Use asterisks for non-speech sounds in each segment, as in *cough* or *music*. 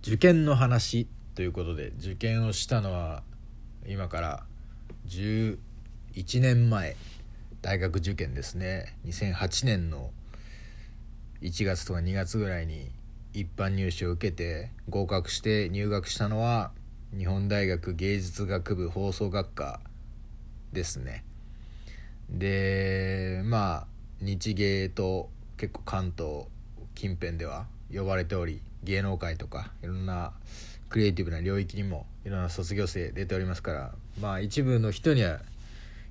受験の話ということで受験をしたのは今から11年前大学受験ですね。2008年の1月とか2月ぐらいに一般入試を受けて合格して入学したのは日本大学芸術学部放送学科ですね。でまあ日芸と結構関東近辺では呼ばれており芸能界とかいろんなクリエイティブな領域にもいろんな卒業生出ておりますからまあ一部の人には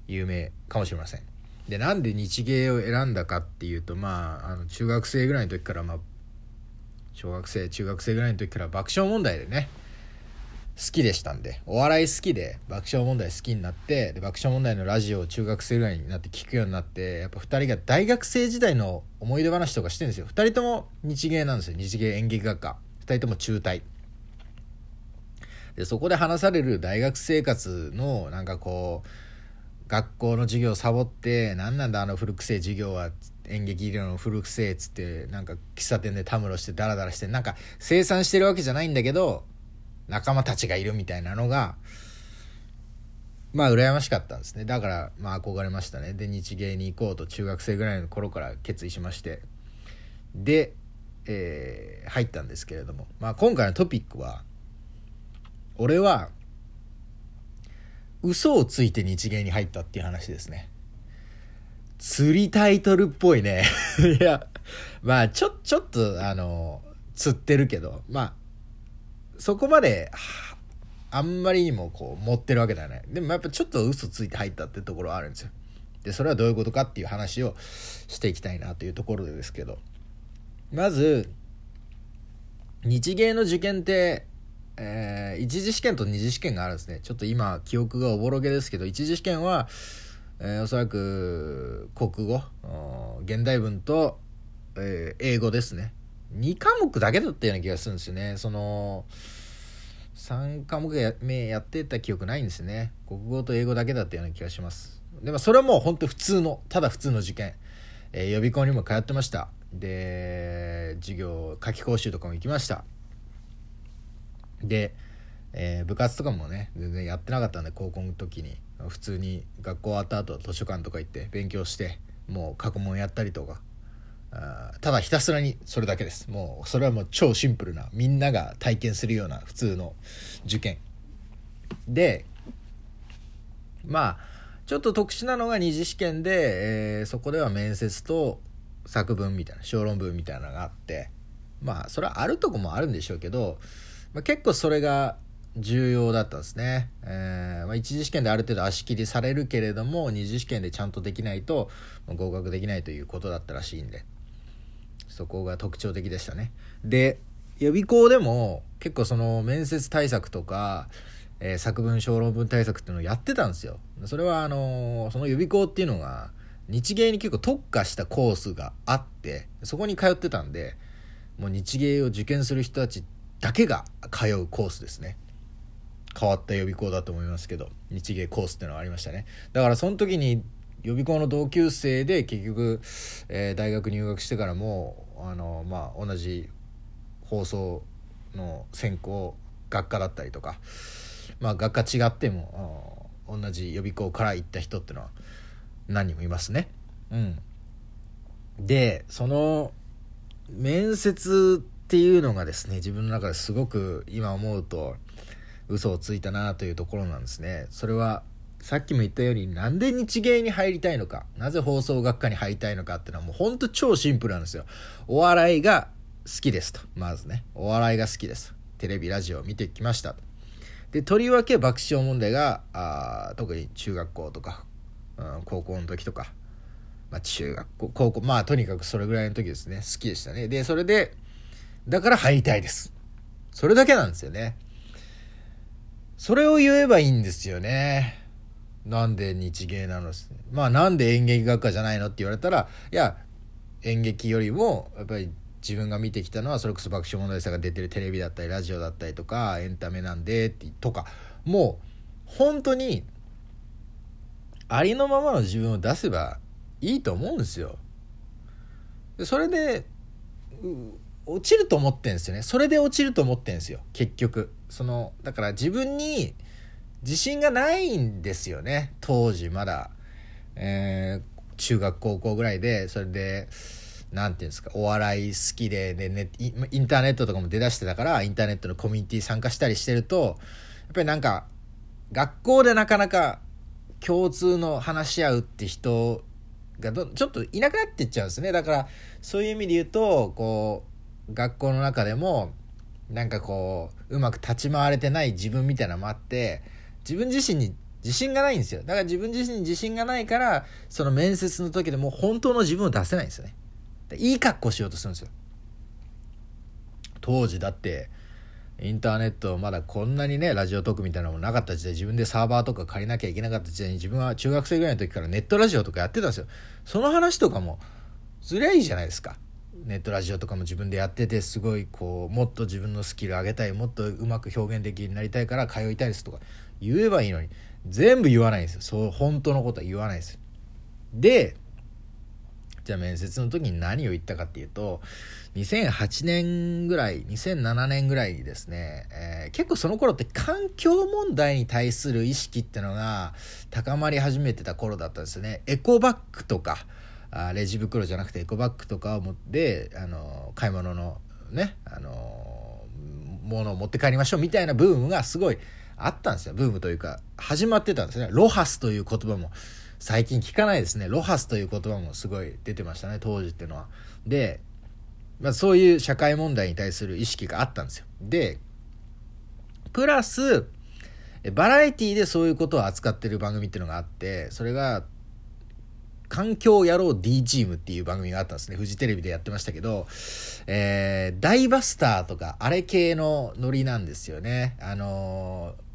有名かもしれません。でなんで日芸を選んだかっていうとまああの中学生ぐらいの時からまあ小学生中学生ぐらいの時から爆笑問題でね好きでしたんでお笑い好きで爆笑問題好きになってで爆笑問題のラジオを中学生ぐらいになって聞くようになってやっぱ2人が大学生時代の思い出話とかしてるんですよ。2人とも日芸なんですよ。日芸演劇学科。2人とも中退。でそこで話される大学生活のなんかこう学校の授業サボって何なんだあの古くせえ授業は演劇医療の古くせえっつってなんか喫茶店でたむろしてダラダラしてなんか生産してるわけじゃないんだけど仲間たちがいるみたいなのがまあ羨ましかったんですね。だからまあ憧れましたね。で日芸に行こうと中学生ぐらいの頃から決意しまして。で、えー、入ったんですけれども、まあ、今回のトピックは俺は嘘をついて日芸に入ったっていう話ですね。釣りタイトルっぽいね。*laughs* いやまあちょちょっとあの釣ってるけど。まあそこまであんまりにもこう持ってるわけではない。でもやっぱちょっと嘘ついて入ったってところはあるんですよ。でそれはどういうことかっていう話をしていきたいなというところですけど。まず日芸の受験ってえー、一次試験と二次試験があるんですね。ちょっと今記憶がおぼろげですけど一次試験は、えー、おそらく国語現代文と、えー、英語ですね。2科目だけだったような気がするんですよね。その3科目目やってた記憶ないんですね。国語と英語だけだったような気がします。でもそれはもう本当普通のただ普通の受験、えー、予備校にも通ってました。で授業夏期講習とかも行きました。で、えー、部活とかもね全然やってなかったんで高校の時に。普通に学校終わった後図書館とか行って勉強してもう過去問やったりとか。ただひたすらにそれだけです。もうそれはもう超シンプルなみんなが体験するような普通の受験。でまあちょっと特殊なのが二次試験で、えー、そこでは面接と作文みたいな小論文みたいなのがあってまあそれはあるとこもあるんでしょうけど、まあ、結構それが重要だったんですね、えーまあ、一次試験である程度足切りされるけれども二次試験でちゃんとできないと合格できないということだったらしいんで。そこが特徴的でしたね。で予備校でも結構その面接対策とか、えー、作文小論文対策っていうのをやってたんですよ。それはあのー、その予備校っていうのが日芸に結構特化したコースがあってそこに通ってたんでもう日芸を受験する人たちだけが通うコースですね。変わった予備校だと思いますけど日芸コースっていうのがありましたね。だからその時に予備校の同級生で結局、えー、大学入学してからもあの、まあ、同じ放送の専攻学科だったりとか、まあ、学科違っても同じ予備校から行った人ってのは何人もいますね。うん、でその面接っていうのがですね自分の中ですごく今思うと嘘をついたなというところなんですね。それはさっきも言ったようになんで日芸に入りたいのかなぜ放送学科に入りたいのかっていうのはもうほんと超シンプルなんですよ。お笑いが好きですとまずね。お笑いが好きですテレビラジオを見てきましたでとりわけ爆笑問題があ特に中学校とか、うん、高校の時とか、まあ、中学校高校まあとにかくそれぐらいの時ですね。好きでしたね。でそれでだから入りたいです。それだけなんですよね。それを言えばいいんですよね。なんで日芸なの？まあなんで演劇学科じゃないのって言われたらいや演劇よりもやっぱり自分が見てきたのはそれこそ爆笑問題さんが出てるテレビだったりラジオだったりとかエンタメなんでとか。もう本当にありのままの自分を出せばいいと思うんですよ。それで落ちると思ってんですよね。それで落ちると思ってんですよ。結局。そのだから自分に自信がないんですよね。当時まだ、えー、中学高校ぐらいでそれで何て言うんですかお笑い好きでで、ね、インターネットとかも出だしてたからインターネットのコミュニティ参加したりしてるとやっぱりなんか学校でなかなか共通の話し合うって人がどちょっといなくなっていっちゃうんですね。だからそういう意味で言うとこう学校の中でもなんかこううまく立ち回れてない自分みたいなのもあって自分自身に自信がないんですよ。だから自分自身に自信がないからその面接の時でも本当の自分を出せないんですよね。いい格好しようとするんですよ。当時だってインターネットまだこんなにねラジオトークみたいなのもなかった時代自分でサーバーとか借りなきゃいけなかった時代に自分は中学生ぐらいの時からネットラジオとかやってたんですよ。その話とかもずりゃいいじゃないですか。ネットラジオとかも自分でやっててすごいこうもっと自分のスキル上げたいもっとうまく表現できるようになりたいから通いたいですとか。言えばいいのに。全部言わないんですよ。そう本当のことは言わないですでじゃあ面接の時に何を言ったかっていうと2008年ぐらい2007年ぐらいにですね、えー、結構その頃って環境問題に対する意識ってのが高まり始めてた頃だったんですよね。エコバッグとかあレジ袋じゃなくてエコバッグとかを持ってあの買い物のねあのものを持って帰りましょうみたいなブームがすごいあったんですよブームというか。始まってたんですね。ロハスという言葉も。最近聞かないですね。ロハスという言葉もすごい出てましたね当時っていうのは。で、まあ、そういう社会問題に対する意識があったんですよ。でプラスバラエティでそういうことを扱ってる番組っていうのがあってそれが環境野郎 D チームっていう番組があったんですね。フジテレビでやってましたけど、えー、ダイバスターとか、あれ系のノリなんですよね。あのー、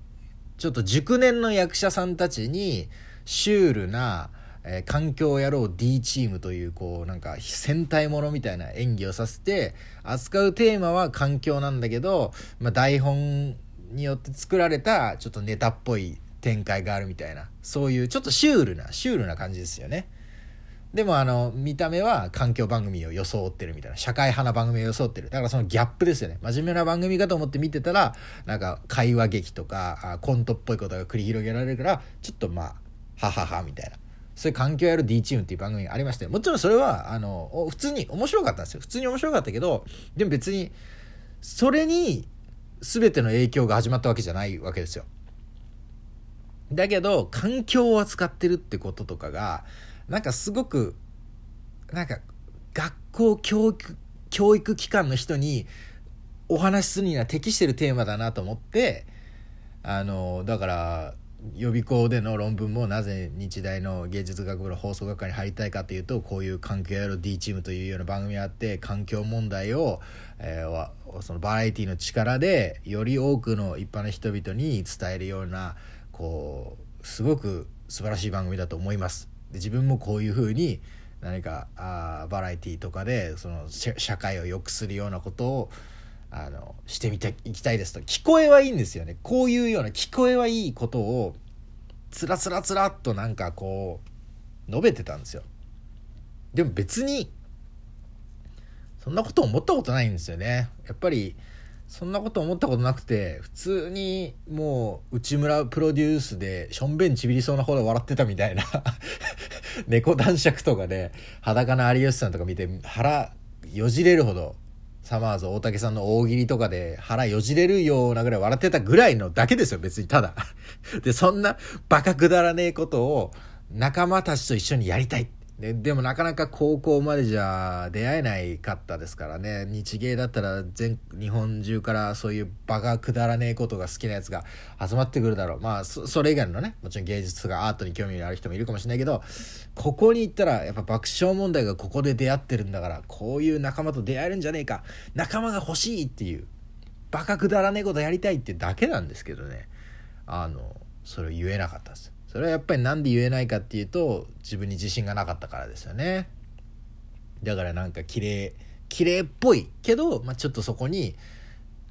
ちょっと熟年の役者さんたちに、シュールな、えー、環境野郎 D チームという、こう、なんか、戦隊ものみたいな演技をさせて、扱うテーマは環境なんだけど、まあ、台本によって作られた、ちょっとネタっぽい展開があるみたいな、そういうちょっとシュールな、シュールな感じですよね。でもあの見た目は環境番組を装ってるみたいな社会派な番組を装ってる。だからそのギャップですよね。真面目な番組かと思って見てたらなんか会話劇とかコントっぽいことが繰り広げられるからちょっとまあはははみたいな。そういう環境やる D チームっていう番組がありまして。もちろんそれはあの普通に面白かったんですよ。普通に面白かったけどでも別にそれに全ての影響が始まったわけじゃないわけですよ。だけど環境を扱ってるってこととかがなんかすごくなんか学校教育教育機関の人にお話しするには適してるテーマだなと思ってあのだから予備校での論文もなぜ日大の芸術学部の放送学科に入りたいかというとこういう環境やる D チームというような番組があって環境問題を、えー、そのバラエティの力でより多くの一般の人々に伝えるようなこうすごく素晴らしい番組だと思います。で自分もこういうふうに何かあバラエティーとかでその社会を良くするようなことをあのしてみていきたいですと。聞こえはいいんですよね。こういうような聞こえはいいことをつらつらつらっとなんかこう述べてたんですよ。でも別にそんなこと思ったことないんですよね。やっぱりそんなこと思ったことなくて普通にもう内村プロデュースでしょんべんちびりそうなほど笑ってたみたいな *laughs* 猫男爵とかで裸の有吉さんとか見て腹よじれるほどサマーズ大竹さんの大喜利とかで腹よじれるようなぐらい笑ってたぐらいのだけですよ別にただ。でそんなバカくだらねえことを仲間たちと一緒にやりたい。ででもなかなか高校までじゃ出会えないかったですからね。日芸だったら全日本中からそういう場がくだらねえことが好きなやつが集まってくるだろう。まあそれ以外のねもちろん芸術とかアートに興味のある人もいるかもしれないけどここに行ったらやっぱ爆笑問題がここで出会ってるんだからこういう仲間と出会えるんじゃねえか。仲間が欲しいっていうバカくだらねえことやりたいってだけなんですけどね。あのそれを言えなかったです。それはやっぱり何で言えないかっていうと自分に自信がなかったからですよね。だからなんか綺麗綺麗っぽいけど、まあ、ちょっとそこに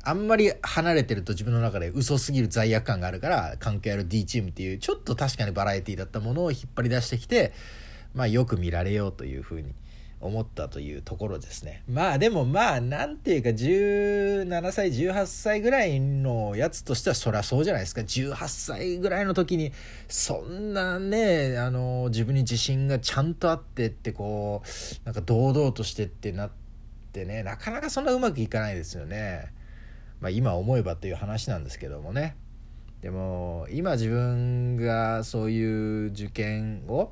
あんまり離れてると自分の中で嘘すぎる罪悪感があるから関係ある D チームっていうちょっと確かにバラエティだったものを引っ張り出してきて、まあ、よく見られようというふうに思ったというところですね。まあでもまあなんていうか17歳18歳ぐらいのやつとしてはそりゃそうじゃないですか。18歳ぐらいの時にそんなねあの自分に自信がちゃんとあってってこうなんか堂々としてってなってねなかなかそんなうまくいかないですよね。まあ、今思えばという話なんですけどもね。でも今自分がそういう受験を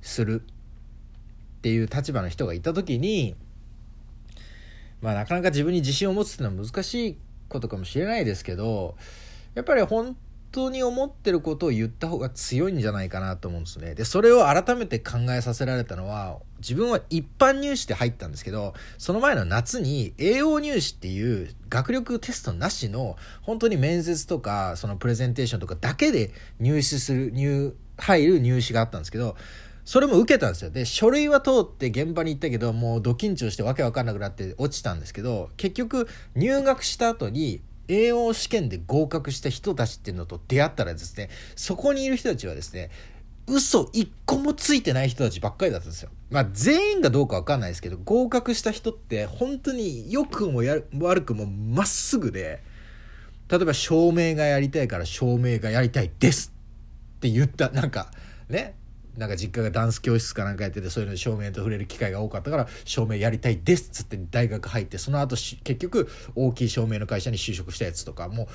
する。っていう立場の人がいた時にまあなかなか自分に自信を持つっていうのは難しいことかもしれないですけどやっぱり本当に思ってることを言った方が強いんじゃないかなと思うんですね。で、それを改めて考えさせられたのは、自分は一般入試で入ったんですけど、その前の夏に栄養入試っていう学力テストなしの、本当に面接とか、そのプレゼンテーションとかだけで入試する、入、入る入試があったんですけど、それも受けたんですよ。で、書類は通って現場に行ったけど、もうド緊張してわけわかんなくなって落ちたんですけど、結局入学した後に、栄養試験で合格した人たちっていうのと出会ったらですね、そこにいる人たちはですね、嘘一個もついてない人たちばっかりだったんですよ。まあ全員がどうかわかんないですけど、合格した人って本当に良くもや悪くもまっすぐで、例えば証明がやりたいから証明がやりたいですって言った、なんかね、なんか実家がダンス教室かなんかやっててそういうので照明と触れる機会が多かったから照明やりたいですっつって大学入ってその後結局大きい照明の会社に就職したやつとかも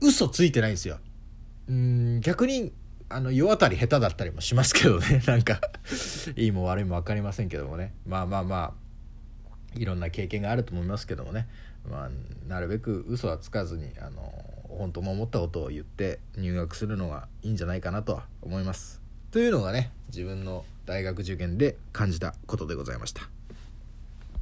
う嘘ついてないんですよ。うん逆にあの世当たり下手だったりもしますけどね。*laughs* なんかいいも悪いも分かりませんけどもね。まあまあまあいろんな経験があると思いますけどもね、まあ、なるべく嘘はつかずにあの本当も思ったことを言って入学するのがいいんじゃないかなとは思います。というのがね自分の大学受験で感じたことでございました。